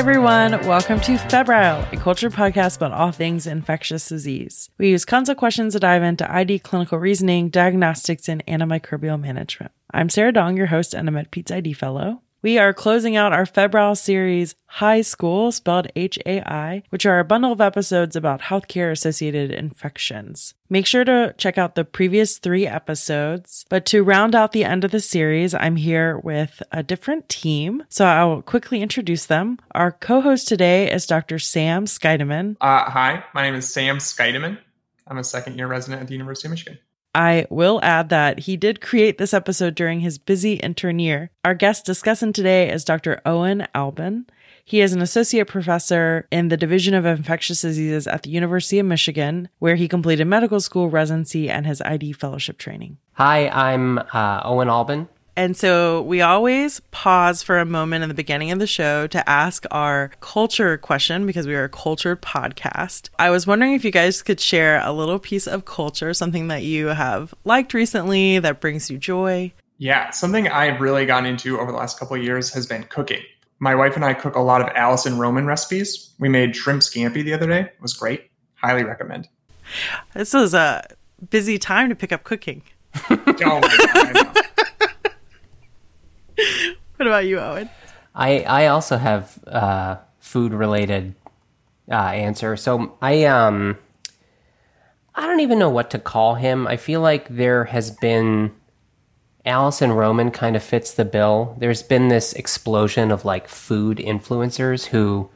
everyone. Welcome to Febrile, a culture podcast about all things infectious disease. We use consult questions to dive into ID clinical reasoning, diagnostics, and antimicrobial management. I'm Sarah Dong, your host and a MedPeds ID fellow. We are closing out our febrile series, High School, spelled H A I, which are a bundle of episodes about healthcare associated infections. Make sure to check out the previous three episodes. But to round out the end of the series, I'm here with a different team. So I'll quickly introduce them. Our co host today is Dr. Sam Scheidemann. Uh, hi, my name is Sam Scheidemann. I'm a second year resident at the University of Michigan. I will add that he did create this episode during his busy intern year. Our guest discussing today is Dr. Owen Albin. He is an associate professor in the Division of Infectious Diseases at the University of Michigan, where he completed medical school residency and his ID fellowship training. Hi, I'm uh, Owen Albin. And so we always pause for a moment in the beginning of the show to ask our culture question because we are a cultured podcast. I was wondering if you guys could share a little piece of culture, something that you have liked recently that brings you joy. Yeah, something I've really gotten into over the last couple of years has been cooking. My wife and I cook a lot of Alison Roman recipes. We made shrimp scampi the other day. It was great. Highly recommend. This is a busy time to pick up cooking. oh what about you, Owen? I I also have uh, food related uh, answer. So I um I don't even know what to call him. I feel like there has been Alison Roman kind of fits the bill. There's been this explosion of like food influencers who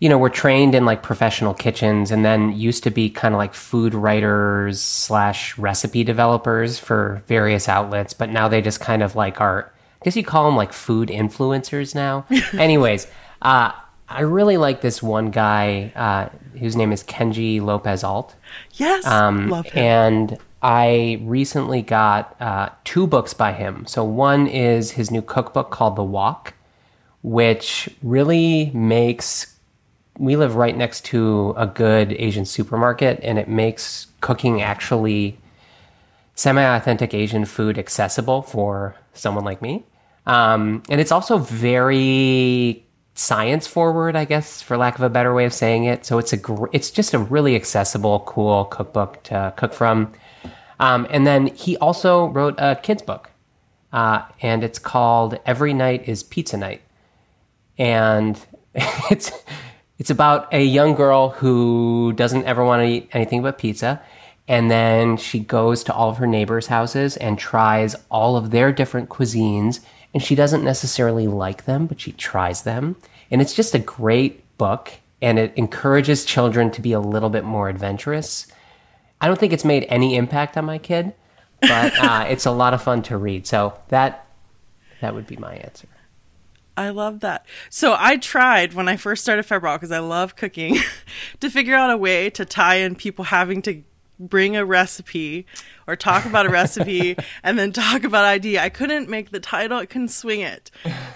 you know, were trained in like professional kitchens and then used to be kind of like food writers slash recipe developers for various outlets, but now they just kind of like are I guess you call them like food influencers now. Anyways, uh, I really like this one guy uh, whose name is Kenji Lopez Alt. Yes, um, love him. And I recently got uh, two books by him. So one is his new cookbook called The Wok, which really makes. We live right next to a good Asian supermarket, and it makes cooking actually semi authentic Asian food accessible for someone like me. Um, and it's also very science forward, I guess, for lack of a better way of saying it. So it's a gr- it's just a really accessible, cool cookbook to cook from. Um, and then he also wrote a kids book, uh, and it's called "Every Night Is Pizza Night," and it's it's about a young girl who doesn't ever want to eat anything but pizza. And then she goes to all of her neighbors' houses and tries all of their different cuisines and she doesn't necessarily like them, but she tries them. And it's just a great book, and it encourages children to be a little bit more adventurous. I don't think it's made any impact on my kid, but uh, it's a lot of fun to read. So that that would be my answer. I love that. So I tried when I first started Febrile because I love cooking to figure out a way to tie in people having to bring a recipe or talk about a recipe and then talk about ID. I couldn't make the title; I couldn't swing it.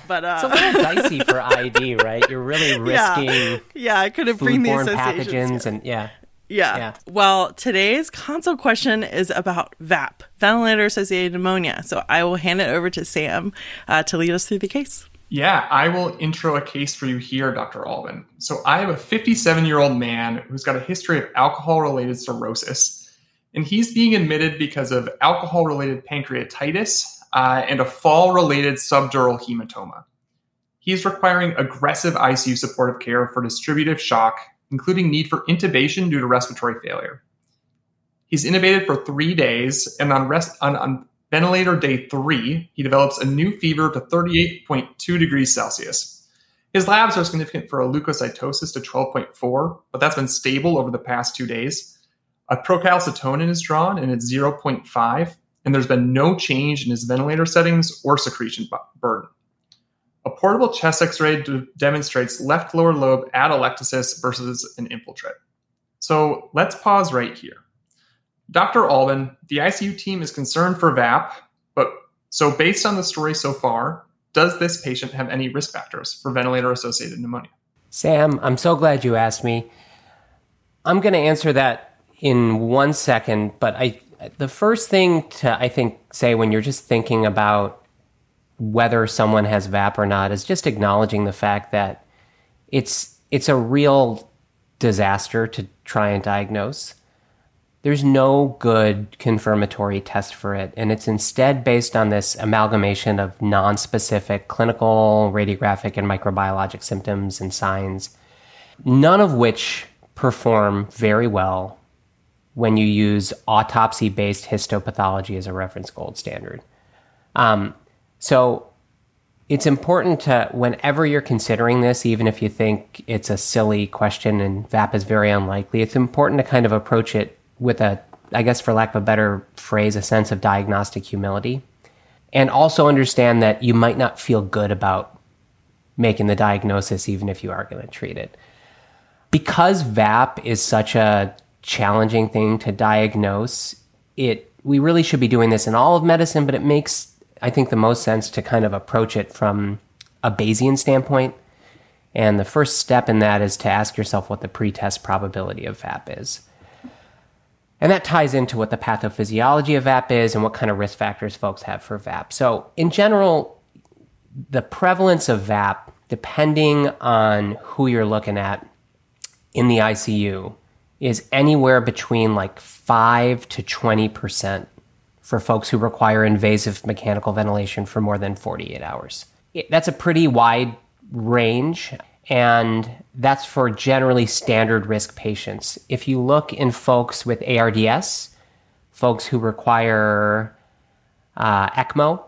But uh, it's a little dicey for ID, right? You're really risking. Yeah, yeah I couldn't bring the pathogens and yeah. Yeah. yeah. Well, today's console question is about VAP, ventilator associated pneumonia. So I will hand it over to Sam uh, to lead us through the case. Yeah, I will intro a case for you here, Dr. Albin. So I have a 57 year old man who's got a history of alcohol related cirrhosis, and he's being admitted because of alcohol related pancreatitis uh, and a fall related subdural hematoma. He's requiring aggressive ICU supportive care for distributive shock, including need for intubation due to respiratory failure. He's intubated for three days, and on, rest, on, on Ventilator day three, he develops a new fever to 38.2 degrees Celsius. His labs are significant for a leukocytosis to 12.4, but that's been stable over the past two days. A procalcitonin is drawn and it's 0.5, and there's been no change in his ventilator settings or secretion burden. A portable chest x ray d- demonstrates left lower lobe atelectasis versus an infiltrate. So let's pause right here. Dr. Albin, the ICU team is concerned for VAP, but so based on the story so far, does this patient have any risk factors for ventilator associated pneumonia? Sam, I'm so glad you asked me. I'm going to answer that in one second, but I the first thing to I think say when you're just thinking about whether someone has VAP or not is just acknowledging the fact that it's it's a real disaster to try and diagnose. There's no good confirmatory test for it, and it's instead based on this amalgamation of non-specific clinical, radiographic, and microbiologic symptoms and signs, none of which perform very well when you use autopsy based histopathology as a reference gold standard. Um, so it's important to, whenever you're considering this, even if you think it's a silly question and VAP is very unlikely, it's important to kind of approach it with a, I guess, for lack of a better phrase, a sense of diagnostic humility. And also understand that you might not feel good about making the diagnosis, even if you are going to treat it. Because VAP is such a challenging thing to diagnose. It we really should be doing this in all of medicine, but it makes I think the most sense to kind of approach it from a Bayesian standpoint. And the first step in that is to ask yourself what the pretest probability of VAP is. And that ties into what the pathophysiology of VAP is and what kind of risk factors folks have for VAP. So, in general, the prevalence of VAP, depending on who you're looking at in the ICU, is anywhere between like 5 to 20% for folks who require invasive mechanical ventilation for more than 48 hours. That's a pretty wide range, and that's for generally standard risk patients. If you look in folks with ARDS, folks who require uh, ECMO,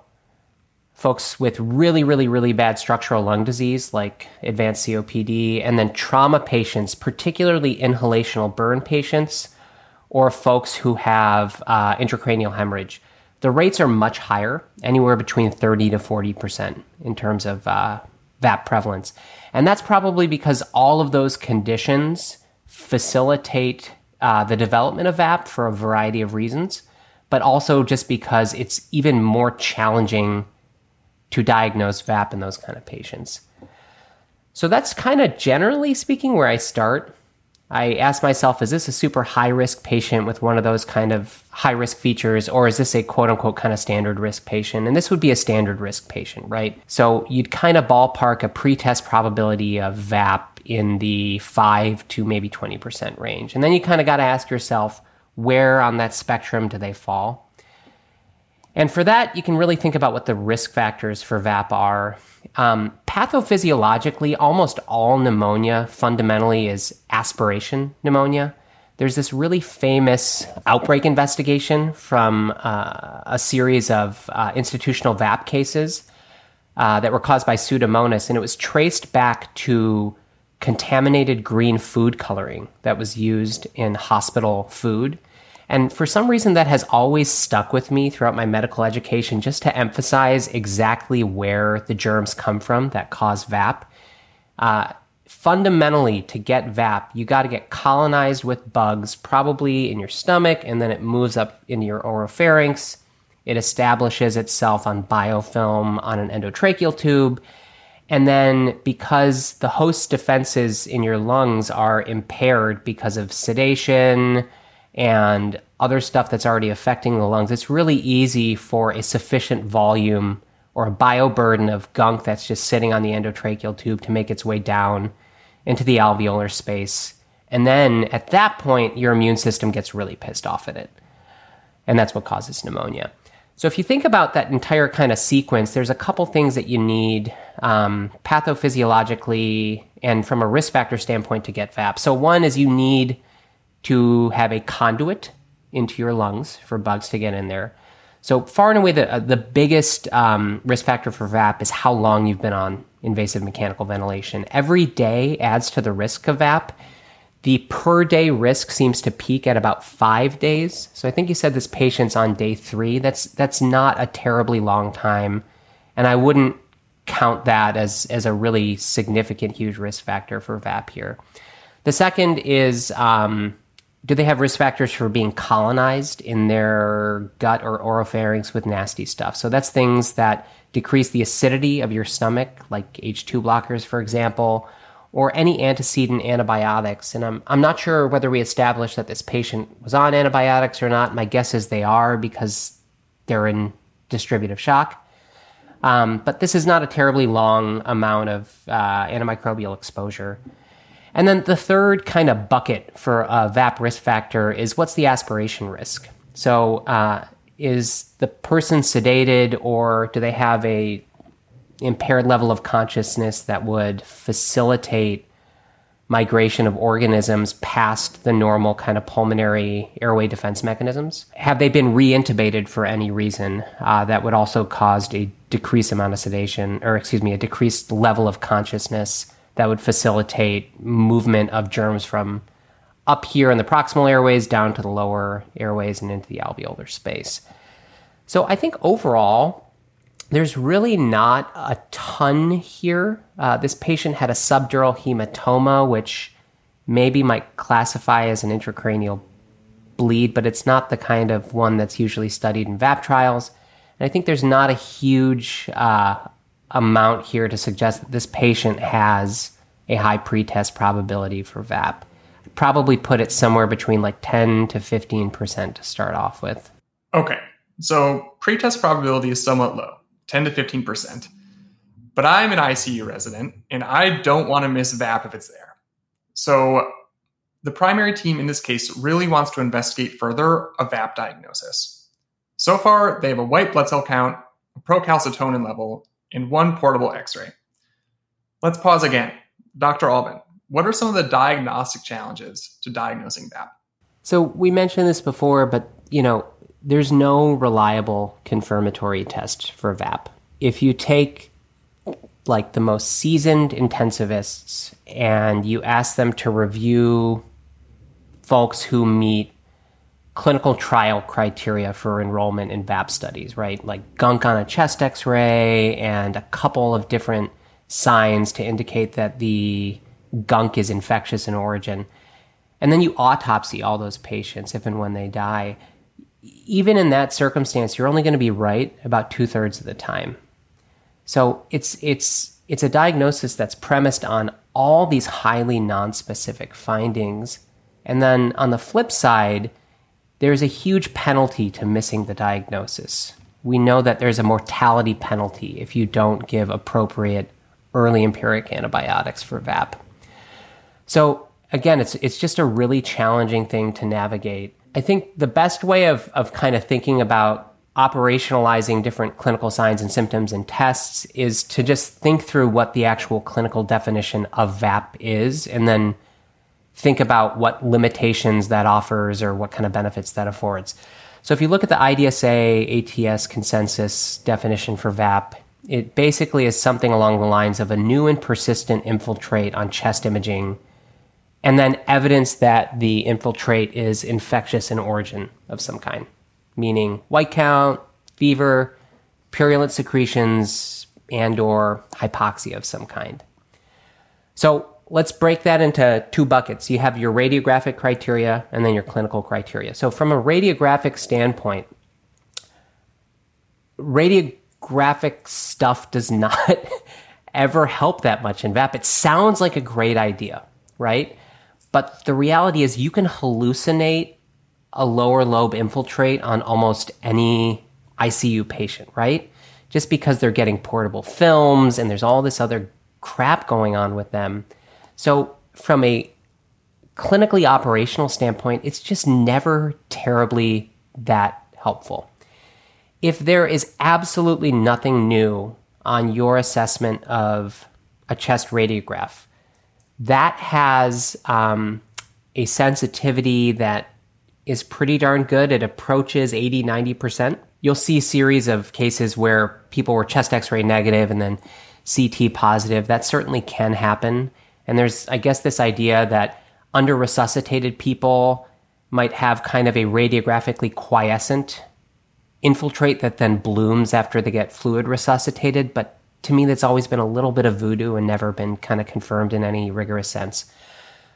folks with really, really, really bad structural lung disease like advanced COPD, and then trauma patients, particularly inhalational burn patients, or folks who have uh, intracranial hemorrhage. The rates are much higher, anywhere between 30 to 40% in terms of uh, VAP prevalence. And that's probably because all of those conditions facilitate uh, the development of VAP for a variety of reasons, but also just because it's even more challenging to diagnose VAP in those kind of patients. So that's kind of generally speaking where I start. I ask myself, is this a super high risk patient with one of those kind of high risk features, or is this a quote unquote kind of standard risk patient? And this would be a standard risk patient, right? So you'd kind of ballpark a pretest probability of VAP in the 5 to maybe 20% range. And then you kind of got to ask yourself, where on that spectrum do they fall? And for that, you can really think about what the risk factors for VAP are. Um, pathophysiologically, almost all pneumonia fundamentally is aspiration pneumonia. There's this really famous outbreak investigation from uh, a series of uh, institutional VAP cases uh, that were caused by Pseudomonas, and it was traced back to contaminated green food coloring that was used in hospital food. And for some reason, that has always stuck with me throughout my medical education, just to emphasize exactly where the germs come from that cause VAP. Uh, fundamentally, to get VAP, you got to get colonized with bugs, probably in your stomach, and then it moves up into your oropharynx. It establishes itself on biofilm on an endotracheal tube. And then, because the host defenses in your lungs are impaired because of sedation, and other stuff that's already affecting the lungs, it's really easy for a sufficient volume or a bioburden of gunk that's just sitting on the endotracheal tube to make its way down into the alveolar space. And then at that point, your immune system gets really pissed off at it. And that's what causes pneumonia. So if you think about that entire kind of sequence, there's a couple things that you need um, pathophysiologically and from a risk factor standpoint to get VAP. So one is you need to have a conduit into your lungs for bugs to get in there. So far and away, the uh, the biggest um, risk factor for VAP is how long you've been on invasive mechanical ventilation. Every day adds to the risk of VAP. The per day risk seems to peak at about five days. So I think you said this patient's on day three. That's that's not a terribly long time, and I wouldn't count that as as a really significant, huge risk factor for VAP here. The second is um, do they have risk factors for being colonized in their gut or oropharynx with nasty stuff? So that's things that decrease the acidity of your stomach, like H2 blockers, for example, or any antecedent antibiotics. And I'm, I'm not sure whether we established that this patient was on antibiotics or not. My guess is they are because they're in distributive shock. Um, but this is not a terribly long amount of uh, antimicrobial exposure. And then the third kind of bucket for a VAP risk factor is what's the aspiration risk? So, uh, is the person sedated or do they have a impaired level of consciousness that would facilitate migration of organisms past the normal kind of pulmonary airway defense mechanisms? Have they been reintubated for any reason uh, that would also cause a decreased amount of sedation, or excuse me, a decreased level of consciousness that would facilitate movement of germs from up here in the proximal airways down to the lower airways and into the alveolar space. So I think overall, there's really not a ton here. Uh, this patient had a subdural hematoma, which maybe might classify as an intracranial bleed, but it's not the kind of one that's usually studied in VAP trials. And I think there's not a huge uh, amount here to suggest that this patient has a high pretest probability for VAP. I'd probably put it somewhere between like 10 to 15% to start off with. Okay, so pretest probability is somewhat low. 10 to 15%. But I'm an ICU resident and I don't want to miss VAP if it's there. So the primary team in this case really wants to investigate further a VAP diagnosis. So far, they have a white blood cell count, a procalcitonin level, and one portable x ray. Let's pause again. Dr. Albin, what are some of the diagnostic challenges to diagnosing VAP? So we mentioned this before, but you know, there's no reliable confirmatory test for VAP. If you take like the most seasoned intensivists and you ask them to review folks who meet clinical trial criteria for enrollment in VAP studies, right? Like gunk on a chest x ray and a couple of different signs to indicate that the gunk is infectious in origin. And then you autopsy all those patients if and when they die even in that circumstance, you're only going to be right about two thirds of the time. So it's it's it's a diagnosis that's premised on all these highly non-specific findings, and then on the flip side, there's a huge penalty to missing the diagnosis. We know that there's a mortality penalty if you don't give appropriate early empiric antibiotics for VAP. So again, it's it's just a really challenging thing to navigate I think the best way of, of kind of thinking about operationalizing different clinical signs and symptoms and tests is to just think through what the actual clinical definition of VAP is and then think about what limitations that offers or what kind of benefits that affords. So if you look at the IDSA ATS consensus definition for VAP, it basically is something along the lines of a new and persistent infiltrate on chest imaging and then evidence that the infiltrate is infectious in origin of some kind, meaning white count, fever, purulent secretions, and or hypoxia of some kind. So let's break that into two buckets. You have your radiographic criteria and then your clinical criteria. So from a radiographic standpoint, radiographic stuff does not ever help that much in VAP. It sounds like a great idea, right? But the reality is, you can hallucinate a lower lobe infiltrate on almost any ICU patient, right? Just because they're getting portable films and there's all this other crap going on with them. So, from a clinically operational standpoint, it's just never terribly that helpful. If there is absolutely nothing new on your assessment of a chest radiograph, that has um, a sensitivity that is pretty darn good. It approaches 80, 90%. You'll see a series of cases where people were chest x ray negative and then CT positive. That certainly can happen. And there's, I guess, this idea that under resuscitated people might have kind of a radiographically quiescent infiltrate that then blooms after they get fluid resuscitated. But to me, that's always been a little bit of voodoo and never been kind of confirmed in any rigorous sense.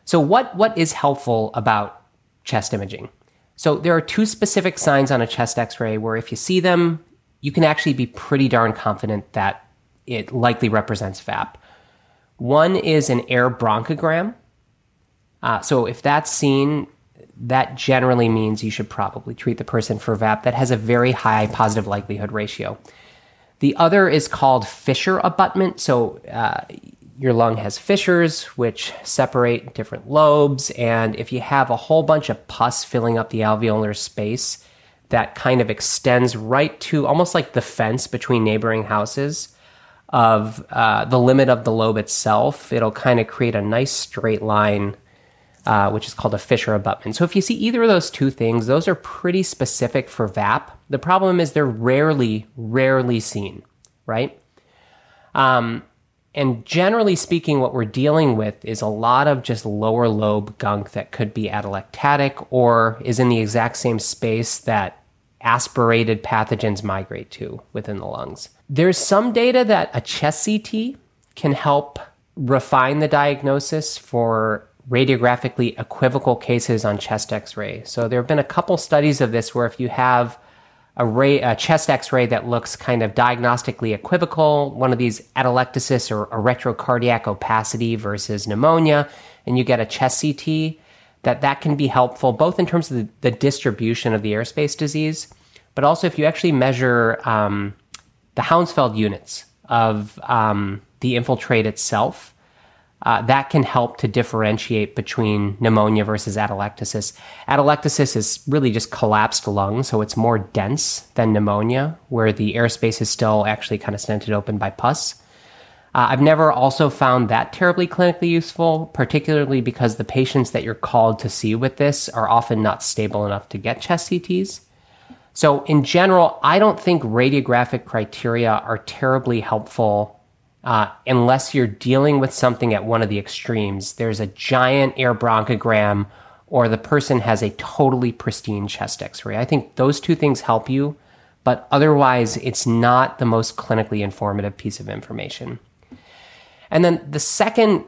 So, what, what is helpful about chest imaging? So, there are two specific signs on a chest x ray where if you see them, you can actually be pretty darn confident that it likely represents VAP. One is an air bronchogram. Uh, so, if that's seen, that generally means you should probably treat the person for VAP that has a very high positive likelihood ratio. The other is called fissure abutment. So uh, your lung has fissures which separate different lobes. And if you have a whole bunch of pus filling up the alveolar space, that kind of extends right to almost like the fence between neighboring houses of uh, the limit of the lobe itself. It'll kind of create a nice straight line, uh, which is called a fissure abutment. So if you see either of those two things, those are pretty specific for VAP. The problem is they're rarely, rarely seen, right? Um, and generally speaking, what we're dealing with is a lot of just lower lobe gunk that could be atelectatic or is in the exact same space that aspirated pathogens migrate to within the lungs. There's some data that a chest CT can help refine the diagnosis for radiographically equivocal cases on chest x ray. So there have been a couple studies of this where if you have a, ray, a chest x-ray that looks kind of diagnostically equivocal, one of these atelectasis or a retrocardiac opacity versus pneumonia, and you get a chest CT, that that can be helpful both in terms of the, the distribution of the airspace disease, but also if you actually measure um, the Hounsfield units of um, the infiltrate itself, uh, that can help to differentiate between pneumonia versus atelectasis. Atelectasis is really just collapsed lung, so it's more dense than pneumonia, where the airspace is still actually kind of stented open by pus. Uh, I've never also found that terribly clinically useful, particularly because the patients that you're called to see with this are often not stable enough to get chest CTs. So, in general, I don't think radiographic criteria are terribly helpful uh, unless you're dealing with something at one of the extremes. There's a giant air bronchogram, or the person has a totally pristine chest x ray. I think those two things help you, but otherwise, it's not the most clinically informative piece of information. And then the second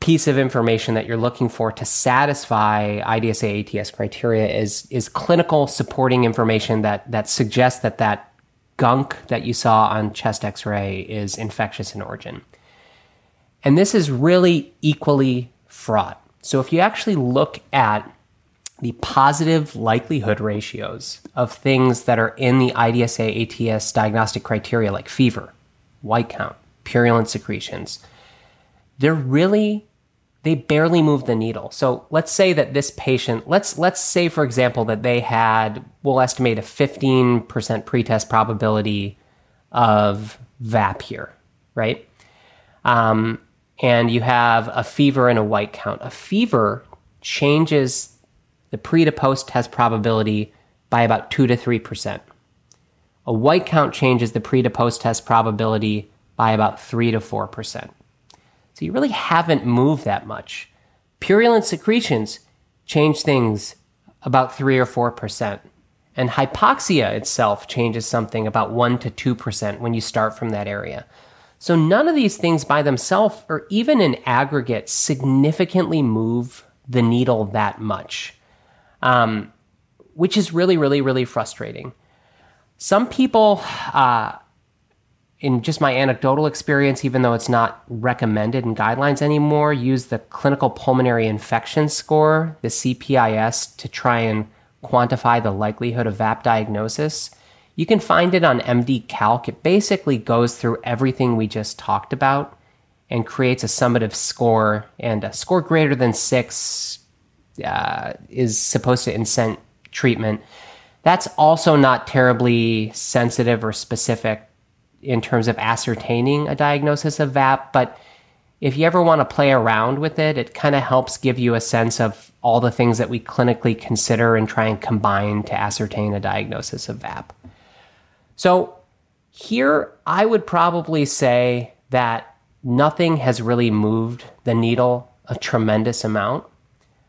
piece of information that you're looking for to satisfy IDSA ATS criteria is, is clinical supporting information that, that suggests that that gunk that you saw on chest x ray is infectious in origin. And this is really equally fraught. So if you actually look at the positive likelihood ratios of things that are in the IDSA ATS diagnostic criteria, like fever, white count, purulent secretions, they're really they barely move the needle. So let's say that this patient, let's let's say for example that they had, we'll estimate a 15% pretest probability of VAP here, right? Um, and you have a fever and a white count. A fever changes the pre to post test probability by about two to three percent. A white count changes the pre to post test probability by about three to four percent. So you really haven't moved that much. Purulent secretions change things about 3 or 4%. And hypoxia itself changes something about 1 to 2% when you start from that area. So none of these things by themselves or even in aggregate significantly move the needle that much, um, which is really, really, really frustrating. Some people uh, in just my anecdotal experience, even though it's not recommended in guidelines anymore, use the clinical pulmonary infection score, the CPIS, to try and quantify the likelihood of VAP diagnosis. You can find it on MD Calc. It basically goes through everything we just talked about and creates a summative score, and a score greater than six uh, is supposed to incent treatment. That's also not terribly sensitive or specific in terms of ascertaining a diagnosis of VAP, but if you ever want to play around with it, it kind of helps give you a sense of all the things that we clinically consider and try and combine to ascertain a diagnosis of VAP. So, here I would probably say that nothing has really moved the needle a tremendous amount.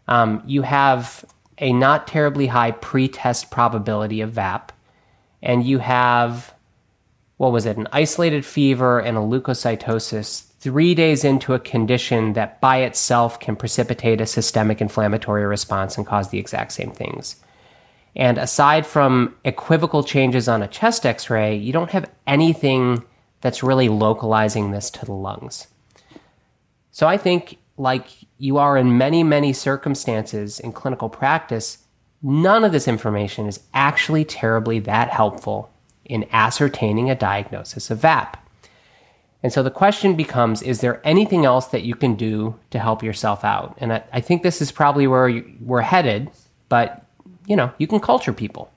Um, you have a not terribly high pre test probability of VAP, and you have what was it, an isolated fever and a leukocytosis three days into a condition that by itself can precipitate a systemic inflammatory response and cause the exact same things. And aside from equivocal changes on a chest x ray, you don't have anything that's really localizing this to the lungs. So I think, like you are in many, many circumstances in clinical practice, none of this information is actually terribly that helpful in ascertaining a diagnosis of VAP. And so the question becomes is there anything else that you can do to help yourself out? And I, I think this is probably where you, we're headed, but you know, you can culture people.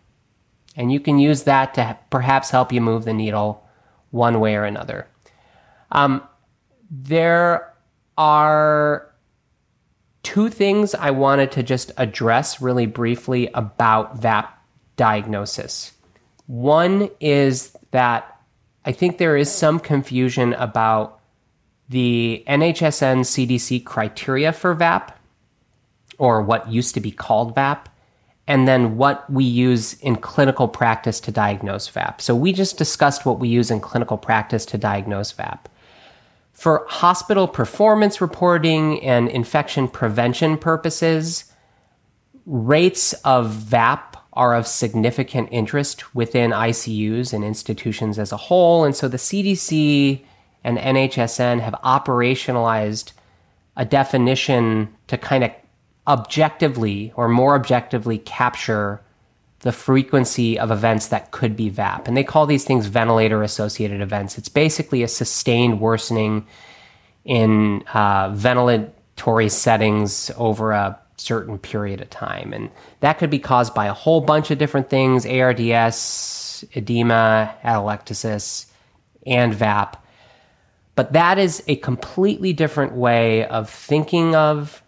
And you can use that to perhaps help you move the needle one way or another. Um, there are two things I wanted to just address really briefly about VAP diagnosis. One is that I think there is some confusion about the NHSN CDC criteria for VAP, or what used to be called VAP, and then what we use in clinical practice to diagnose VAP. So we just discussed what we use in clinical practice to diagnose VAP. For hospital performance reporting and infection prevention purposes, rates of VAP are of significant interest within ICUs and institutions as a whole. And so the CDC and NHSN have operationalized a definition to kind of objectively or more objectively capture the frequency of events that could be VAP. And they call these things ventilator associated events. It's basically a sustained worsening in uh, ventilatory settings over a certain period of time. And that could be caused by a whole bunch of different things ARDS, edema, atelectasis, and VAP. But that is a completely different way of thinking of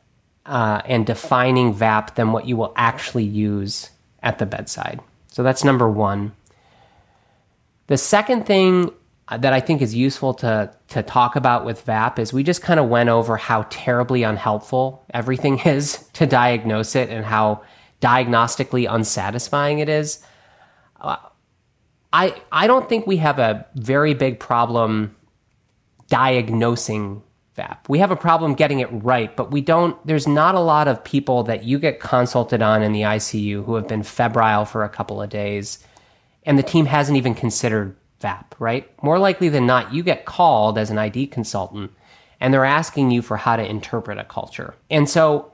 uh, and defining VAP than what you will actually use at the bedside. So that's number one. The second thing that I think is useful to, to talk about with VAP is we just kind of went over how terribly unhelpful everything is to diagnose it and how diagnostically unsatisfying it is. Uh, I, I don't think we have a very big problem diagnosing VAP. We have a problem getting it right, but we don't, there's not a lot of people that you get consulted on in the ICU who have been febrile for a couple of days and the team hasn't even considered VAP, right? More likely than not, you get called as an ID consultant and they're asking you for how to interpret a culture. And so,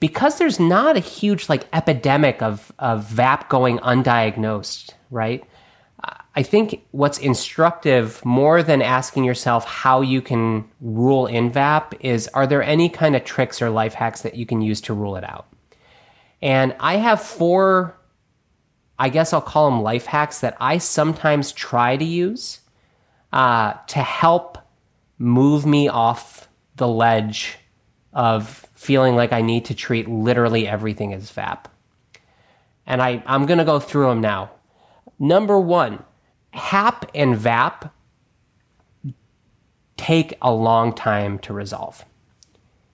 because there's not a huge like epidemic of, of VAP going undiagnosed, right? I think what's instructive more than asking yourself how you can rule in VAP is are there any kind of tricks or life hacks that you can use to rule it out? And I have four, I guess I'll call them life hacks that I sometimes try to use uh, to help move me off the ledge of feeling like I need to treat literally everything as VAP. And I, I'm going to go through them now. Number one, HAP and VAP take a long time to resolve.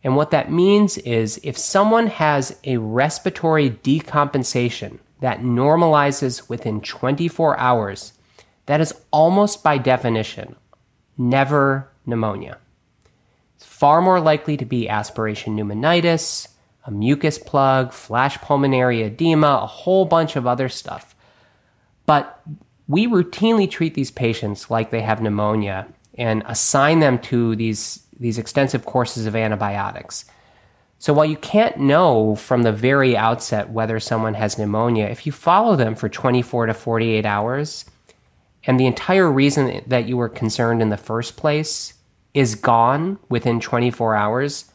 And what that means is if someone has a respiratory decompensation that normalizes within 24 hours, that is almost by definition never pneumonia. It's far more likely to be aspiration pneumonitis, a mucus plug, flash pulmonary edema, a whole bunch of other stuff. But we routinely treat these patients like they have pneumonia and assign them to these, these extensive courses of antibiotics. So while you can't know from the very outset whether someone has pneumonia, if you follow them for 24 to 48 hours, and the entire reason that you were concerned in the first place is gone within 24 hours,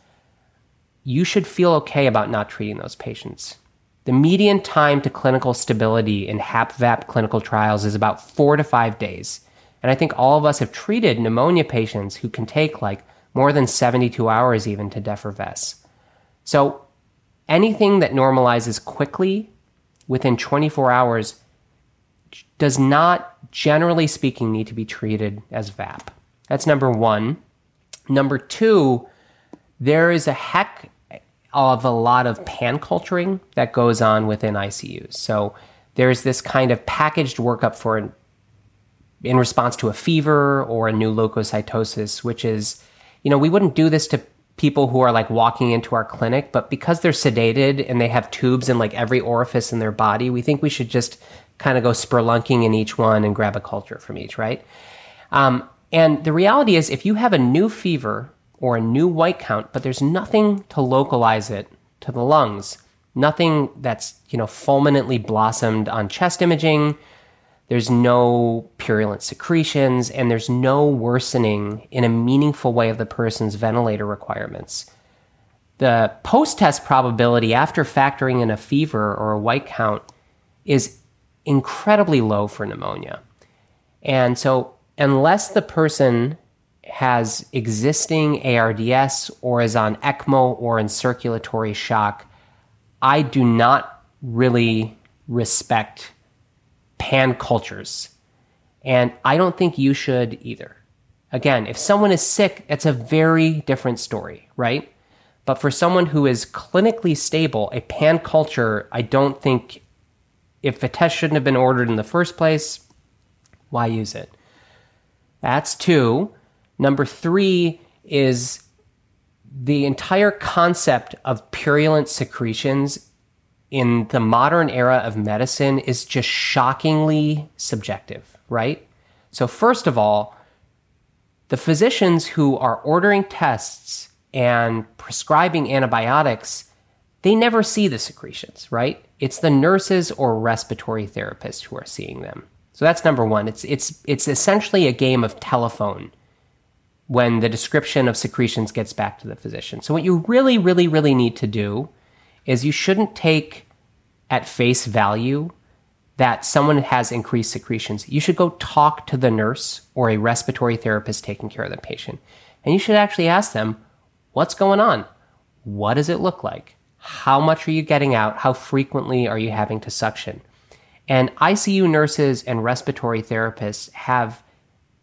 you should feel okay about not treating those patients. The median time to clinical stability in HAP-VAP clinical trials is about four to five days. And I think all of us have treated pneumonia patients who can take like more than 72 hours even to defervesce. So anything that normalizes quickly within 24 hours does not, generally speaking, need to be treated as VAP. That's number one. Number two, there is a heck of a lot of pan culturing that goes on within ICUs. So there's this kind of packaged workup for in response to a fever or a new leukocytosis, which is, you know, we wouldn't do this to people who are like walking into our clinic, but because they're sedated and they have tubes in like every orifice in their body, we think we should just kind of go spelunking in each one and grab a culture from each, right? Um, and the reality is, if you have a new fever or a new white count, but there's nothing to localize it to the lungs. Nothing that's, you know, fulminantly blossomed on chest imaging. There's no purulent secretions, and there's no worsening in a meaningful way of the person's ventilator requirements. The post test probability after factoring in a fever or a white count is incredibly low for pneumonia. And so, unless the person has existing ARDS or is on ECMO or in circulatory shock, I do not really respect pan cultures. And I don't think you should either. Again, if someone is sick, it's a very different story, right? But for someone who is clinically stable, a pan culture, I don't think if a test shouldn't have been ordered in the first place, why use it? That's two. Number three is the entire concept of purulent secretions in the modern era of medicine is just shockingly subjective, right? So, first of all, the physicians who are ordering tests and prescribing antibiotics, they never see the secretions, right? It's the nurses or respiratory therapists who are seeing them. So that's number one. It's it's it's essentially a game of telephone when the description of secretions gets back to the physician. So what you really, really, really need to do is you shouldn't take at face value that someone has increased secretions. You should go talk to the nurse or a respiratory therapist taking care of the patient. And you should actually ask them, what's going on? What does it look like? How much are you getting out? How frequently are you having to suction? And ICU nurses and respiratory therapists have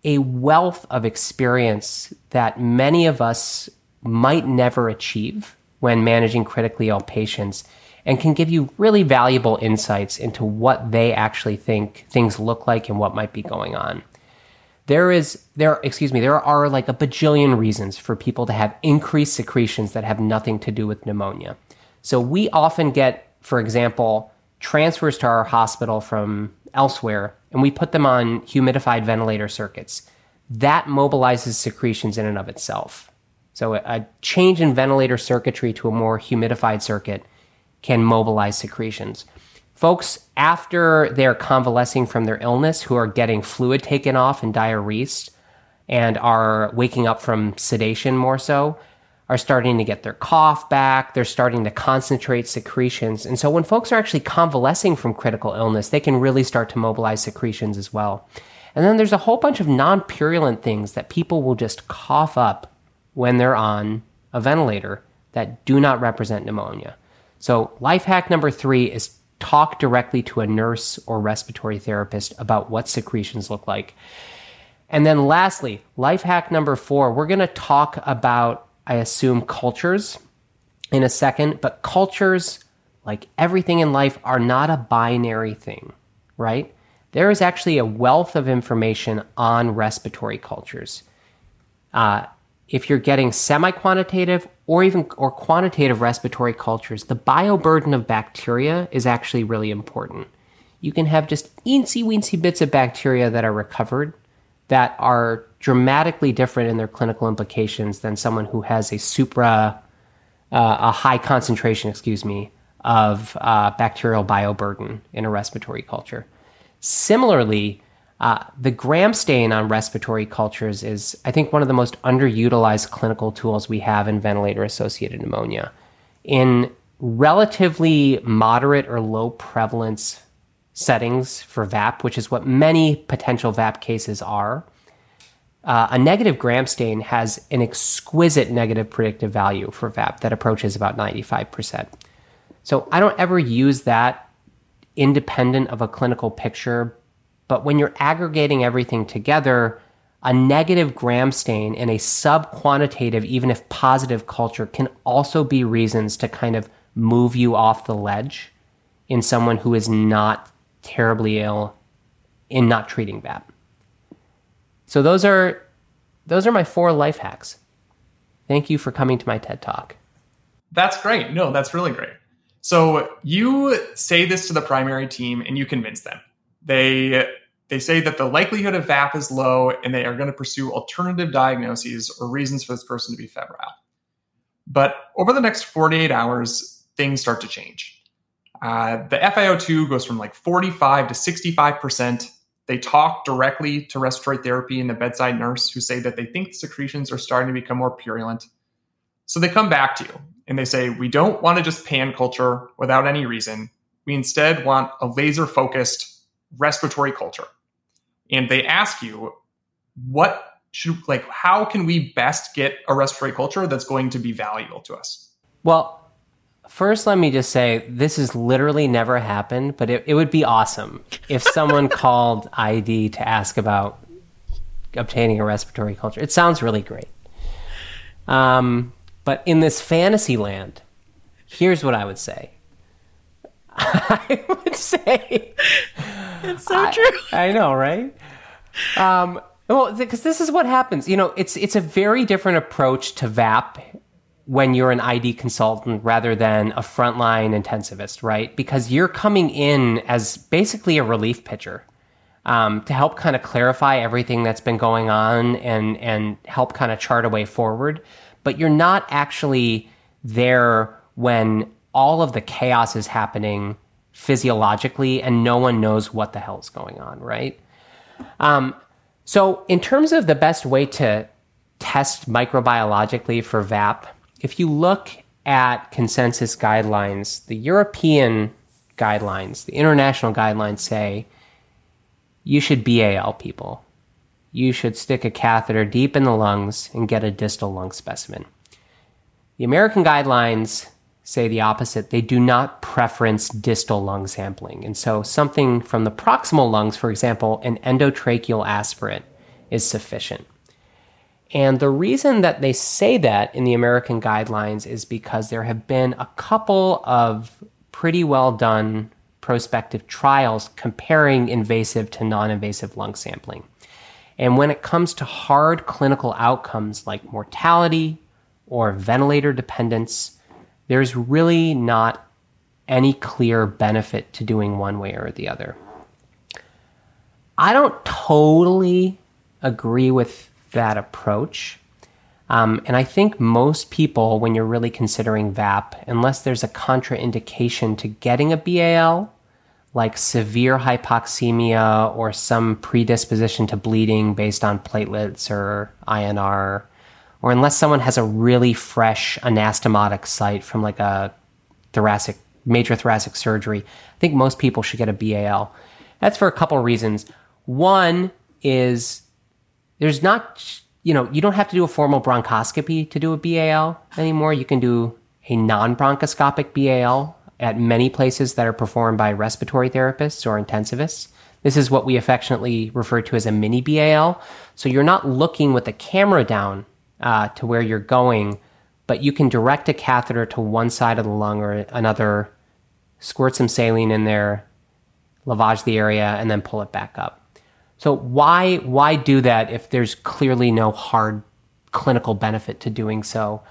a wealth of experience that many of us might never achieve when managing critically ill patients and can give you really valuable insights into what they actually think things look like and what might be going on. There is there excuse me, there are like a bajillion reasons for people to have increased secretions that have nothing to do with pneumonia. So we often get, for example, transfers to our hospital from elsewhere and we put them on humidified ventilator circuits. That mobilizes secretions in and of itself. So a change in ventilator circuitry to a more humidified circuit can mobilize secretions. Folks, after they're convalescing from their illness, who are getting fluid taken off and diuresed and are waking up from sedation more so, are starting to get their cough back. They're starting to concentrate secretions. And so when folks are actually convalescing from critical illness, they can really start to mobilize secretions as well. And then there's a whole bunch of non purulent things that people will just cough up when they're on a ventilator that do not represent pneumonia. So, life hack number three is talk directly to a nurse or respiratory therapist about what secretions look like. And then, lastly, life hack number four, we're going to talk about, I assume, cultures in a second, but cultures, like everything in life, are not a binary thing, right? There is actually a wealth of information on respiratory cultures. Uh, if you're getting semi-quantitative or even or quantitative respiratory cultures, the bioburden of bacteria is actually really important. You can have just eensy weensy bits of bacteria that are recovered that are dramatically different in their clinical implications than someone who has a supra uh, a high concentration, excuse me, of uh, bacterial bioburden in a respiratory culture. Similarly, uh, the gram stain on respiratory cultures is, I think, one of the most underutilized clinical tools we have in ventilator associated pneumonia. In relatively moderate or low prevalence settings for VAP, which is what many potential VAP cases are, uh, a negative gram stain has an exquisite negative predictive value for VAP that approaches about 95%. So I don't ever use that independent of a clinical picture but when you're aggregating everything together, a negative gram stain in a sub-quantitative, even if positive culture can also be reasons to kind of move you off the ledge in someone who is not terribly ill in not treating that. So those are those are my four life hacks. Thank you for coming to my TED Talk. That's great. No, that's really great. So you say this to the primary team and you convince them. They they say that the likelihood of VAP is low and they are going to pursue alternative diagnoses or reasons for this person to be febrile. But over the next 48 hours, things start to change. Uh, the FiO2 goes from like 45 to 65%. They talk directly to respiratory therapy and the bedside nurse who say that they think the secretions are starting to become more purulent. So they come back to you and they say, We don't want to just pan culture without any reason. We instead want a laser focused respiratory culture. And they ask you, What should, like, how can we best get a respiratory culture that's going to be valuable to us? Well, First, let me just say this has literally never happened, but it, it would be awesome if someone called ID to ask about obtaining a respiratory culture. It sounds really great. Um, but in this fantasy land, here's what I would say. I would say it's so I, true. I know, right? Um, well, because this is what happens. You know, it's it's a very different approach to VAP when you're an ID consultant rather than a frontline intensivist, right? Because you're coming in as basically a relief pitcher um, to help kind of clarify everything that's been going on and and help kind of chart a way forward. But you're not actually there when all of the chaos is happening physiologically and no one knows what the hell is going on, right? Um, so, in terms of the best way to test microbiologically for VAP, if you look at consensus guidelines, the European guidelines, the international guidelines say you should BAL people. You should stick a catheter deep in the lungs and get a distal lung specimen. The American guidelines say the opposite. They do not preference distal lung sampling. And so, something from the proximal lungs, for example, an endotracheal aspirate, is sufficient. And the reason that they say that in the American guidelines is because there have been a couple of pretty well done prospective trials comparing invasive to non invasive lung sampling. And when it comes to hard clinical outcomes like mortality or ventilator dependence, there's really not any clear benefit to doing one way or the other. I don't totally agree with that approach. Um, and I think most people, when you're really considering VAP, unless there's a contraindication to getting a BAL, like severe hypoxemia or some predisposition to bleeding based on platelets or INR, or unless someone has a really fresh anastomotic site from like a thoracic, major thoracic surgery, I think most people should get a BAL. That's for a couple of reasons. One is there's not, you know, you don't have to do a formal bronchoscopy to do a BAL anymore. You can do a non bronchoscopic BAL at many places that are performed by respiratory therapists or intensivists. This is what we affectionately refer to as a mini BAL. So you're not looking with the camera down uh, to where you're going, but you can direct a catheter to one side of the lung or another, squirt some saline in there, lavage the area, and then pull it back up. So why why do that if there's clearly no hard clinical benefit to doing so?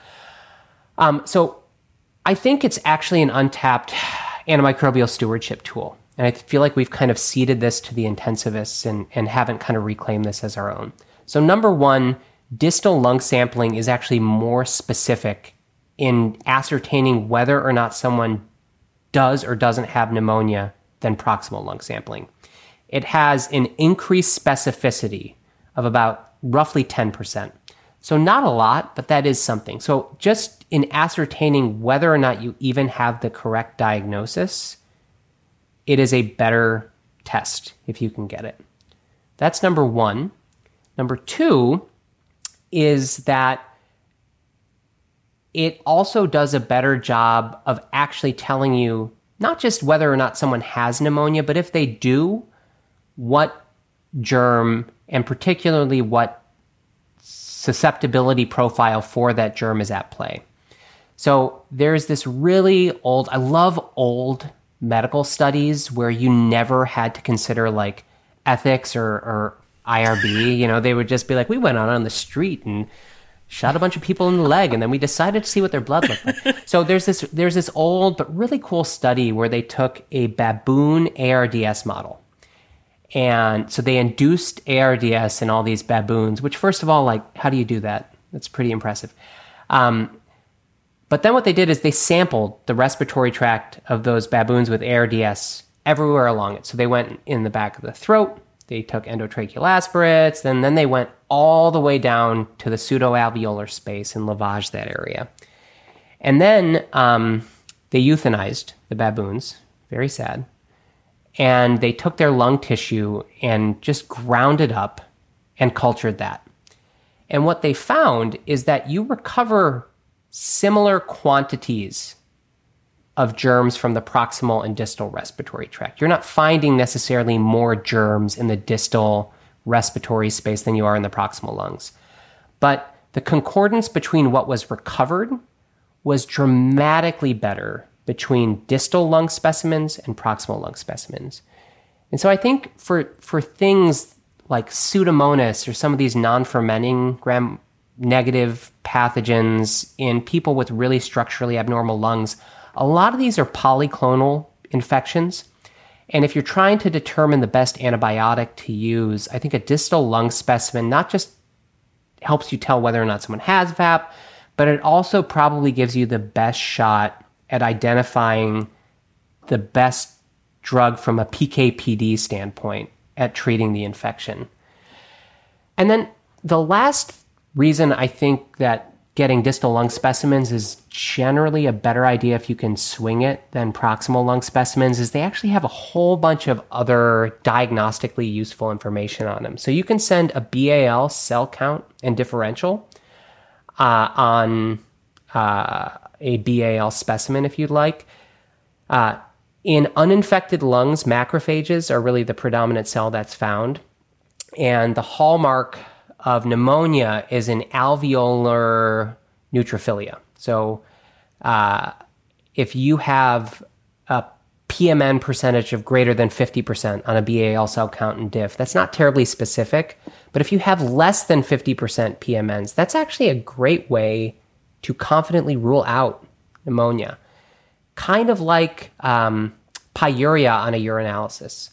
Um, so I think it's actually an untapped antimicrobial stewardship tool. And I feel like we've kind of ceded this to the intensivists and, and haven't kind of reclaimed this as our own. So, number one, distal lung sampling is actually more specific in ascertaining whether or not someone does or doesn't have pneumonia than proximal lung sampling it has an increased specificity of about roughly 10%. So, not a lot, but that is something. So, just in ascertaining whether or not you even have the correct diagnosis, it is a better test if you can get it. That's number one. Number two is that it also does a better job of actually telling you not just whether or not someone has pneumonia, but if they do, what germ and particularly what susceptibility profile for that germ is at play. So there's this really old, I love old medical studies where you never had to consider like ethics or, or IRB. You know, they would just be like, we went out on the street and shot a bunch of people in the leg and then we decided to see what their blood looked like. so there's this there's this old but really cool study where they took a baboon ARDS model and so they induced ARDS in all these baboons, which, first of all, like, how do you do that? That's pretty impressive. Um, but then what they did is they sampled the respiratory tract of those baboons with ARDS everywhere along it. So they went in the back of the throat, they took endotracheal aspirates, and then they went all the way down to the pseudoalveolar space and lavaged that area. And then um, they euthanized the baboons, very sad. And they took their lung tissue and just ground it up and cultured that. And what they found is that you recover similar quantities of germs from the proximal and distal respiratory tract. You're not finding necessarily more germs in the distal respiratory space than you are in the proximal lungs. But the concordance between what was recovered was dramatically better between distal lung specimens and proximal lung specimens. And so I think for, for things like Pseudomonas or some of these non fermenting gram negative pathogens in people with really structurally abnormal lungs, a lot of these are polyclonal infections. And if you're trying to determine the best antibiotic to use, I think a distal lung specimen not just helps you tell whether or not someone has VAP, but it also probably gives you the best shot at identifying the best drug from a PKPD standpoint at treating the infection. And then the last reason I think that getting distal lung specimens is generally a better idea if you can swing it than proximal lung specimens is they actually have a whole bunch of other diagnostically useful information on them. So you can send a BAL cell count and differential uh, on uh, a BAL specimen if you'd like. Uh, in uninfected lungs, macrophages are really the predominant cell that's found. And the hallmark of pneumonia is an alveolar neutrophilia. So uh, if you have a PMN percentage of greater than 50% on a BAL cell count and diff, that's not terribly specific. But if you have less than 50% PMNs, that's actually a great way to confidently rule out pneumonia. Kind of like um, pyuria on a urinalysis.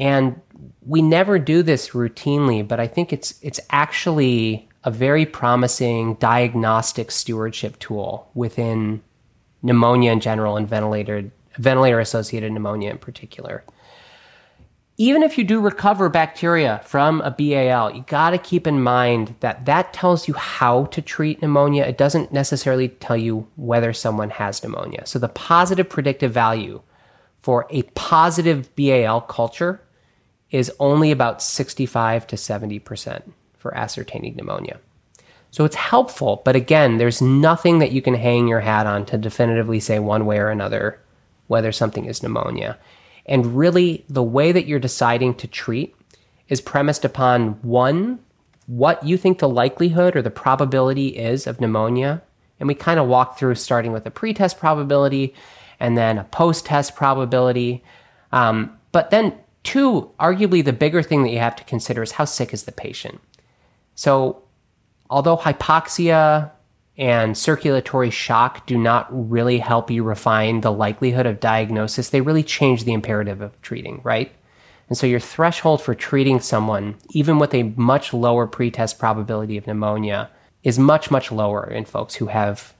And we never do this routinely, but I think it's it's actually a very promising diagnostic stewardship tool within pneumonia in general and ventilator ventilator associated pneumonia in particular. Even if you do recover bacteria from a BAL, you got to keep in mind that that tells you how to treat pneumonia. It doesn't necessarily tell you whether someone has pneumonia. So the positive predictive value for a positive BAL culture is only about 65 to 70% for ascertaining pneumonia. So it's helpful, but again, there's nothing that you can hang your hat on to definitively say one way or another whether something is pneumonia. And really, the way that you're deciding to treat is premised upon one, what you think the likelihood or the probability is of pneumonia. And we kind of walk through starting with a pretest probability and then a post test probability. Um, but then Two, arguably the bigger thing that you have to consider is how sick is the patient. So, although hypoxia and circulatory shock do not really help you refine the likelihood of diagnosis, they really change the imperative of treating, right? And so your threshold for treating someone, even with a much lower pretest probability of pneumonia, is much, much lower in folks who have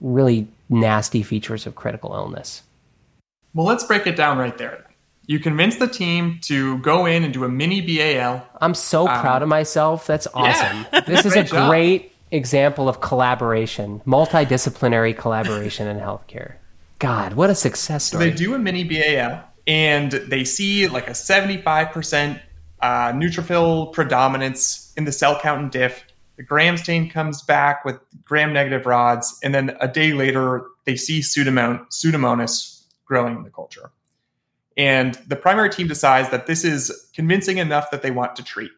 really nasty features of critical illness. Well, let's break it down right there. You convinced the team to go in and do a mini BAL. I'm so um, proud of myself. That's awesome. Yeah. This is a job. great example of collaboration, multidisciplinary collaboration in healthcare. God, what a success story. So they do a mini BAL and they see like a 75% uh, neutrophil predominance in the cell count and diff. The gram stain comes back with gram negative rods. And then a day later, they see Pseudomonas growing in the culture. And the primary team decides that this is convincing enough that they want to treat.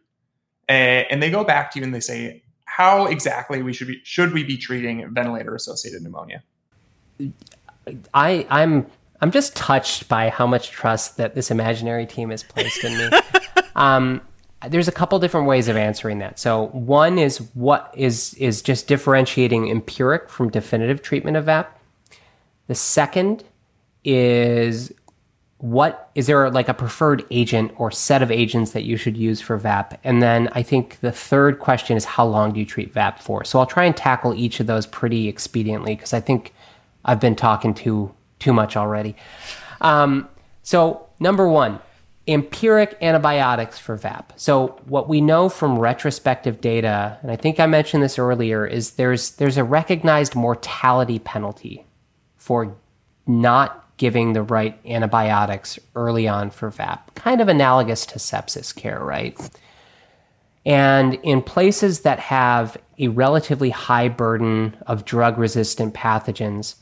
And they go back to you and they say, how exactly we should be should we be treating ventilator associated pneumonia? I I'm I'm just touched by how much trust that this imaginary team has placed in me. um, there's a couple different ways of answering that. So one is what is is just differentiating empiric from definitive treatment of VAP. The second is what is there like a preferred agent or set of agents that you should use for VAP? And then I think the third question is how long do you treat VAP for? So I'll try and tackle each of those pretty expediently because I think I've been talking too too much already. Um, so number one, empiric antibiotics for VAP. So what we know from retrospective data, and I think I mentioned this earlier, is there's there's a recognized mortality penalty for not giving the right antibiotics early on for VAP, kind of analogous to sepsis care, right? And in places that have a relatively high burden of drug resistant pathogens,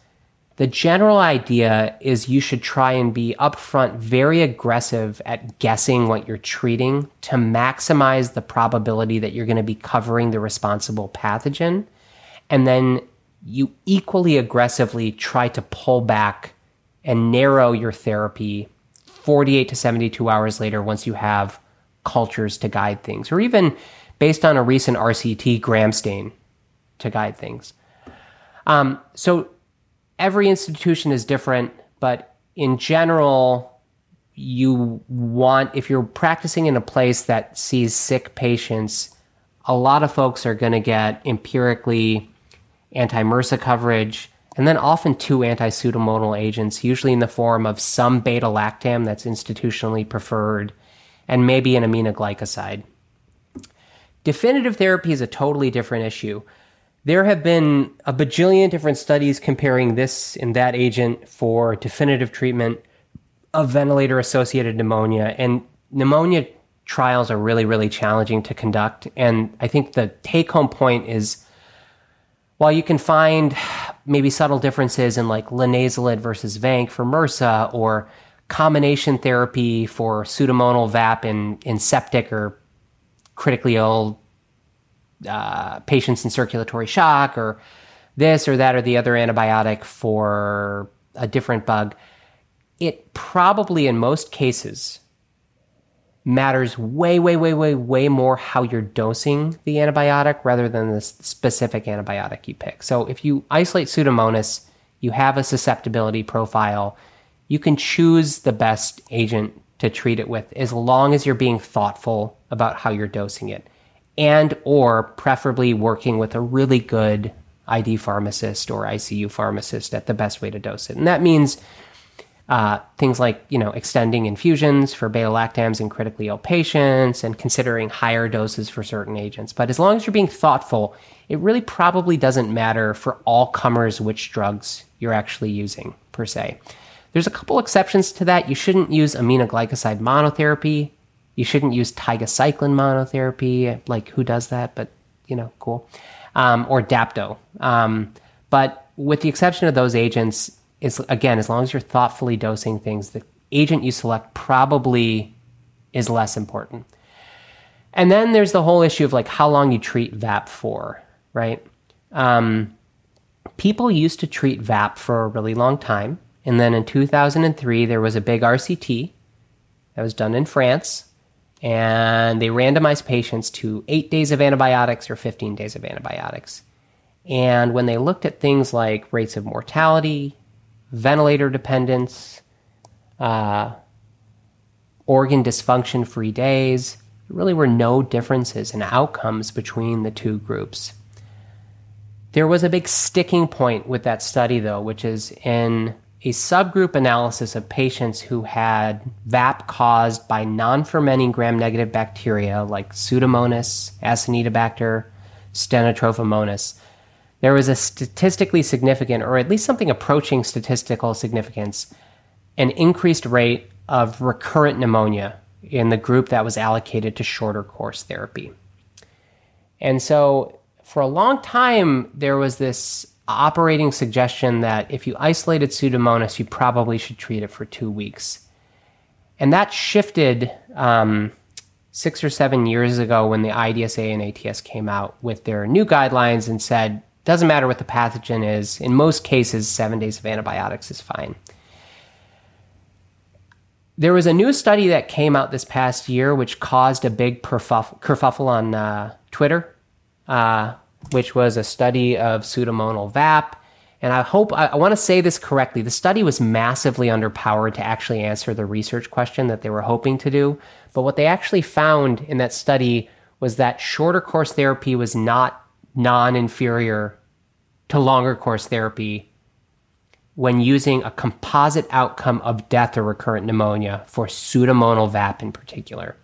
the general idea is you should try and be upfront very aggressive at guessing what you're treating to maximize the probability that you're going to be covering the responsible pathogen. And then you equally aggressively try to pull back and narrow your therapy 48 to 72 hours later once you have cultures to guide things, or even based on a recent RCT gram stain to guide things. Um, so every institution is different, but in general, you want, if you're practicing in a place that sees sick patients, a lot of folks are going to get empirically anti MRSA coverage, and then often two anti pseudomonal agents, usually in the form of some beta lactam that's institutionally preferred, and maybe an aminoglycoside. Definitive therapy is a totally different issue. There have been a bajillion different studies comparing this and that agent for definitive treatment of ventilator associated pneumonia. And pneumonia trials are really, really challenging to conduct. And I think the take home point is while you can find maybe subtle differences in like linezolid versus vanc for MRSA or combination therapy for pseudomonal VAP in, in septic or critically ill uh, patients in circulatory shock or this or that or the other antibiotic for a different bug, it probably in most cases matters way, way, way, way, way more how you're dosing the antibiotic rather than the specific antibiotic you pick. So if you isolate Pseudomonas, you have a susceptibility profile, you can choose the best agent to treat it with as long as you're being thoughtful about how you're dosing it and or preferably working with a really good ID pharmacist or ICU pharmacist at the best way to dose it. And that means uh, things like you know extending infusions for beta lactams in critically ill patients and considering higher doses for certain agents. But as long as you're being thoughtful, it really probably doesn't matter for all comers which drugs you're actually using per se. There's a couple exceptions to that. You shouldn't use aminoglycoside monotherapy. You shouldn't use tigecycline monotherapy. Like who does that? But you know, cool. Um, or Dapto. Um, but with the exception of those agents, is again, as long as you're thoughtfully dosing things, the agent you select probably is less important. And then there's the whole issue of like how long you treat VAP for, right? Um, people used to treat VAP for a really long time. And then in 2003, there was a big RCT that was done in France. And they randomized patients to eight days of antibiotics or 15 days of antibiotics. And when they looked at things like rates of mortality, ventilator dependence, uh, organ dysfunction free days. There really were no differences in outcomes between the two groups. There was a big sticking point with that study, though, which is in a subgroup analysis of patients who had VAP caused by non fermenting gram negative bacteria like Pseudomonas, Acinetobacter, Stenotrophomonas there was a statistically significant, or at least something approaching statistical significance, an increased rate of recurrent pneumonia in the group that was allocated to shorter course therapy. And so, for a long time, there was this operating suggestion that if you isolated Pseudomonas, you probably should treat it for two weeks. And that shifted um, six or seven years ago when the IDSA and ATS came out with their new guidelines and said doesn't matter what the pathogen is. In most cases, seven days of antibiotics is fine. There was a new study that came out this past year which caused a big kerfuffle on uh, Twitter, uh, which was a study of pseudomonal VAP. And I hope, I, I want to say this correctly. The study was massively underpowered to actually answer the research question that they were hoping to do. But what they actually found in that study was that shorter course therapy was not non inferior to longer course therapy when using a composite outcome of death or recurrent pneumonia for pseudomonal VAP in particular.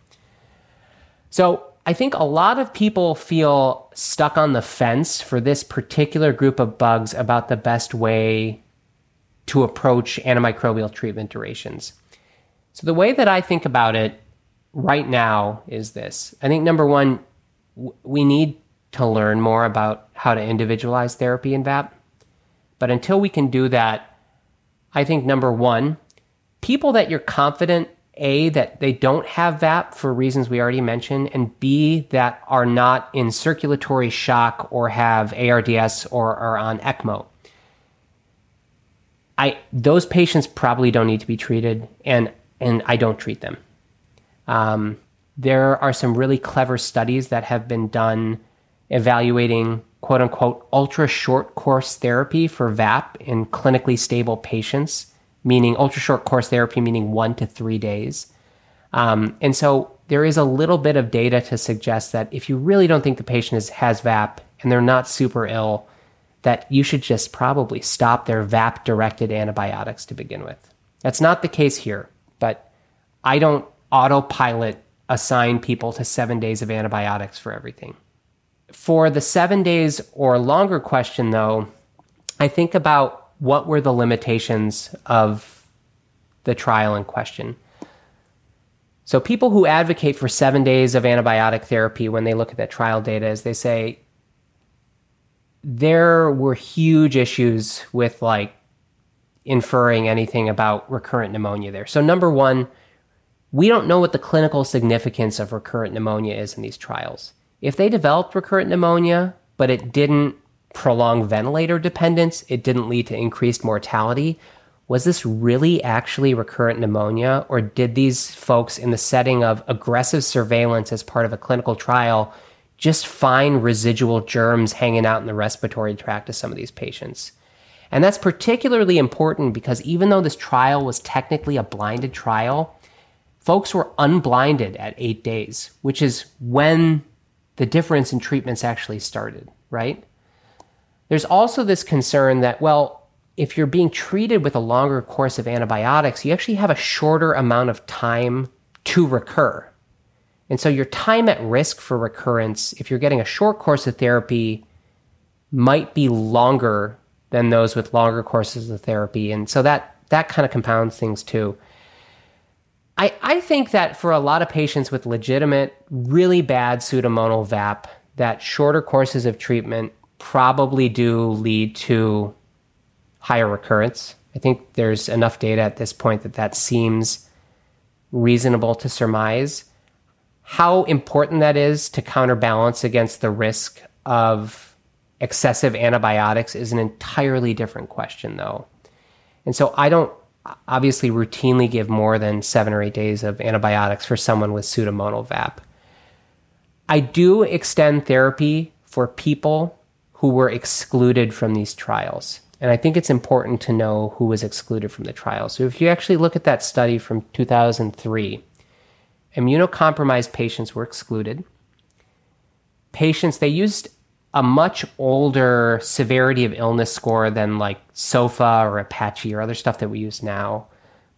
So I think a lot of people feel stuck on the fence for this particular group of bugs about the best way to approach antimicrobial treatment durations. So, the way that I think about it right now is this I think number one, we need to learn more about how to individualize therapy in VAP. But until we can do that, I think number one, people that you're confident a, that they don't have VAP for reasons we already mentioned, and B, that are not in circulatory shock or have ARDS or are on ECMO. I, those patients probably don't need to be treated, and, and I don't treat them. Um, there are some really clever studies that have been done evaluating quote unquote ultra short course therapy for VAP in clinically stable patients meaning ultra short course therapy, meaning one to three days. Um, and so there is a little bit of data to suggest that if you really don't think the patient is, has VAP and they're not super ill, that you should just probably stop their VAP directed antibiotics to begin with. That's not the case here, but I don't autopilot assign people to seven days of antibiotics for everything. For the seven days or longer question, though, I think about what were the limitations of the trial in question? So, people who advocate for seven days of antibiotic therapy when they look at that trial data is they say there were huge issues with like inferring anything about recurrent pneumonia there. So, number one, we don't know what the clinical significance of recurrent pneumonia is in these trials. If they developed recurrent pneumonia, but it didn't prolong ventilator dependence, it didn't lead to increased mortality. Was this really actually recurrent pneumonia, or did these folks, in the setting of aggressive surveillance as part of a clinical trial, just find residual germs hanging out in the respiratory tract of some of these patients? And that's particularly important because even though this trial was technically a blinded trial, folks were unblinded at eight days, which is when the difference in treatments actually started, right? There's also this concern that, well, if you're being treated with a longer course of antibiotics, you actually have a shorter amount of time to recur. And so your time at risk for recurrence, if you're getting a short course of therapy, might be longer than those with longer courses of therapy. And so that that kind of compounds things too. I, I think that for a lot of patients with legitimate, really bad pseudomonal VAP, that shorter courses of treatment probably do lead to higher recurrence. I think there's enough data at this point that that seems reasonable to surmise. How important that is to counterbalance against the risk of excessive antibiotics is an entirely different question, though. And so I don't obviously routinely give more than seven or eight days of antibiotics for someone with pseudomonal VAP. I do extend therapy for people who were excluded from these trials. And I think it's important to know who was excluded from the trial. So if you actually look at that study from 2003, immunocompromised patients were excluded. Patients, they used a much older severity of illness score than like SOFA or Apache or other stuff that we use now.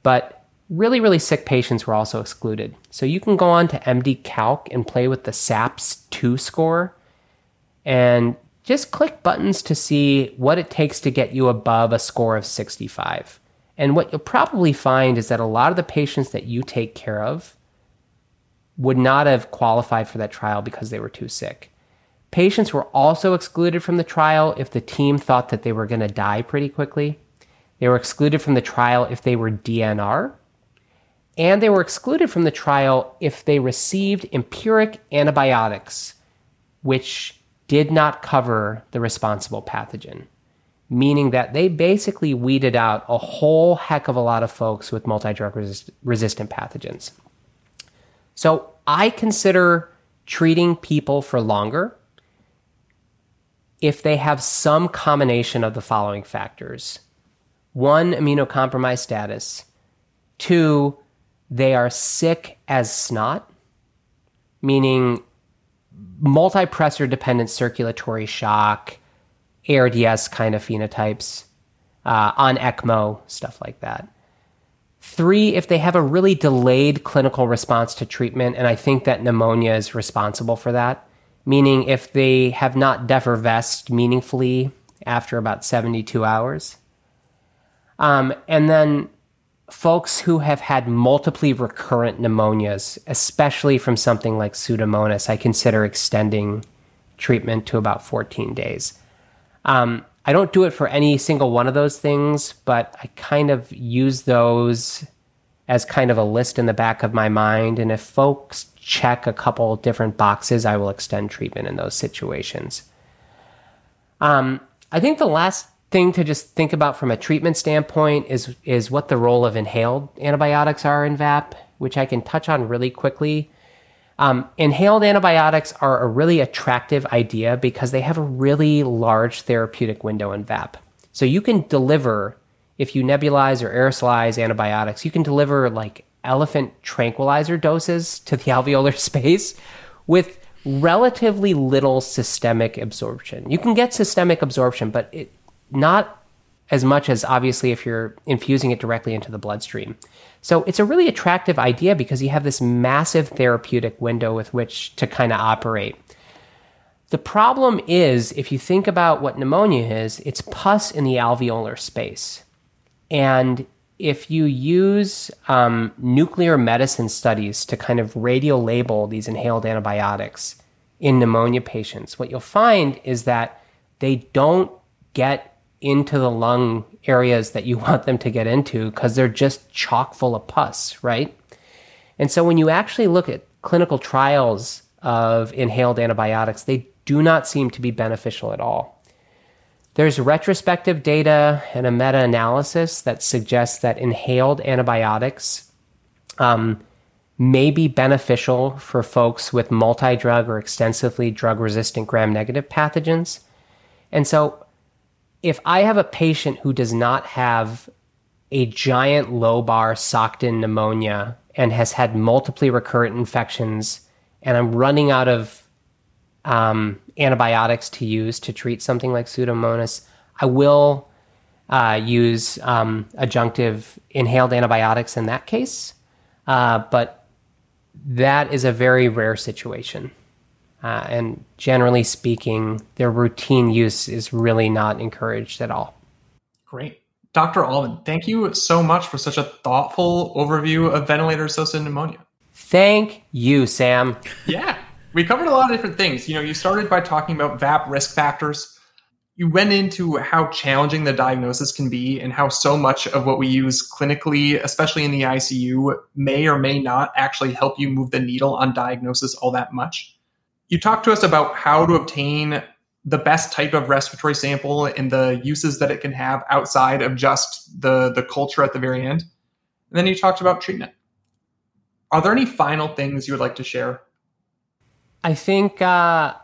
But really, really sick patients were also excluded. So you can go on to MD Calc and play with the SAPS 2 score. And just click buttons to see what it takes to get you above a score of 65. And what you'll probably find is that a lot of the patients that you take care of would not have qualified for that trial because they were too sick. Patients were also excluded from the trial if the team thought that they were going to die pretty quickly. They were excluded from the trial if they were DNR. And they were excluded from the trial if they received empiric antibiotics, which did not cover the responsible pathogen, meaning that they basically weeded out a whole heck of a lot of folks with multi drug resist- resistant pathogens. So I consider treating people for longer if they have some combination of the following factors one, immunocompromised status, two, they are sick as snot, meaning multipressor dependent circulatory shock, ARDS kind of phenotypes. uh, on ECMO, stuff like that. Three, if they have a really delayed clinical response to treatment, and I think that pneumonia is responsible for that, meaning if they have not defervesced meaningfully after about 72 hours. Um, and then folks who have had multiply recurrent pneumonias, especially from something like Pseudomonas, I consider extending treatment to about 14 days. Um, I don't do it for any single one of those things, but I kind of use those as kind of a list in the back of my mind. And if folks check a couple different boxes, I will extend treatment in those situations. Um, I think the last thing to just think about from a treatment standpoint is is what the role of inhaled antibiotics are in VAP, which I can touch on really quickly. Um, inhaled antibiotics are a really attractive idea because they have a really large therapeutic window in VAP. So you can deliver, if you nebulize or aerosolize antibiotics, you can deliver like elephant tranquilizer doses to the alveolar space with relatively little systemic absorption. You can get systemic absorption, but it, not as much as obviously if you're infusing it directly into the bloodstream. So it's a really attractive idea because you have this massive therapeutic window with which to kind of operate. The problem is, if you think about what pneumonia is, it's pus in the alveolar space. And if you use um, nuclear medicine studies to kind of radio label these inhaled antibiotics in pneumonia patients, what you'll find is that they don't get into the lung areas that you want them to get into because they're just chock full of pus, right? And so when you actually look at clinical trials of inhaled antibiotics, they do not seem to be beneficial at all. There's retrospective data and a meta analysis that suggests that inhaled antibiotics um, may be beneficial for folks with multi drug or extensively drug resistant gram negative pathogens. And so if I have a patient who does not have a giant lobar socked in pneumonia and has had multiply recurrent infections, and I'm running out of um, antibiotics to use to treat something like Pseudomonas, I will uh, use um, adjunctive inhaled antibiotics in that case. Uh, but that is a very rare situation. Uh, and generally speaking, their routine use is really not encouraged at all. Great. Dr. Allman, thank you so much for such a thoughtful overview of ventilator associated pneumonia. Thank you, Sam. Yeah, we covered a lot of different things. You know, you started by talking about VAP risk factors. You went into how challenging the diagnosis can be and how so much of what we use clinically, especially in the ICU, may or may not actually help you move the needle on diagnosis all that much you talked to us about how to obtain the best type of respiratory sample and the uses that it can have outside of just the the culture at the very end. And then you talked about treatment. Are there any final things you would like to share? I think uh,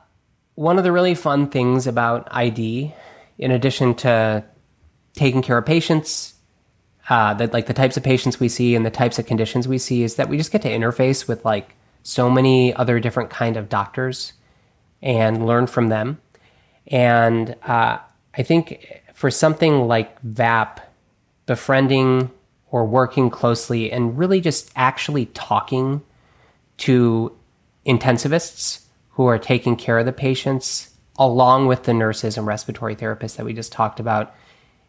one of the really fun things about ID, in addition to taking care of patients, uh, that like the types of patients we see and the types of conditions we see, is that we just get to interface with like so many other different kind of doctors and learn from them. And uh, I think for something like VAP, befriending or working closely and really just actually talking to intensivists who are taking care of the patients, along with the nurses and respiratory therapists that we just talked about,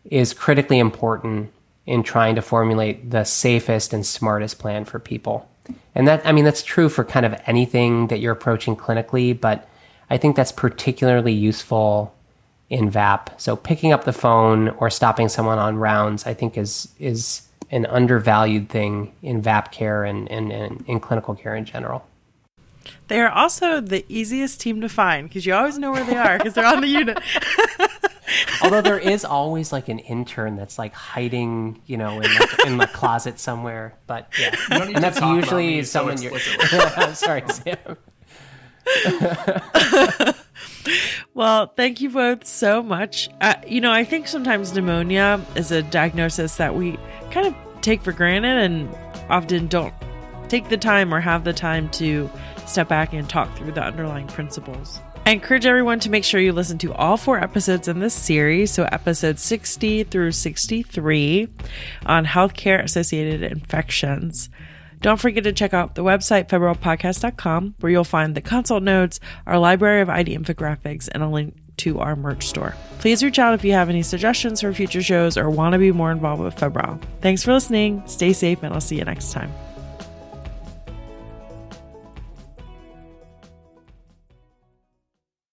is critically important in trying to formulate the safest and smartest plan for people. And that, I mean, that's true for kind of anything that you're approaching clinically, but I think that's particularly useful in VAP. So picking up the phone or stopping someone on rounds, I think is is an undervalued thing in VAP care and, and, and in clinical care in general. They are also the easiest team to find because you always know where they are because they're on the unit. Although there is always like an intern that's like hiding, you know, in like, in the closet somewhere. But yeah, and that's usually someone so you're. I'm sorry, Sam. well, thank you both so much. Uh, you know, I think sometimes pneumonia is a diagnosis that we kind of take for granted and often don't take the time or have the time to step back and talk through the underlying principles. I encourage everyone to make sure you listen to all four episodes in this series, so episodes 60 through 63 on healthcare associated infections. Don't forget to check out the website, febrilepodcast.com, where you'll find the consult notes, our library of ID infographics, and a link to our merch store. Please reach out if you have any suggestions for future shows or want to be more involved with Febrile. Thanks for listening. Stay safe, and I'll see you next time.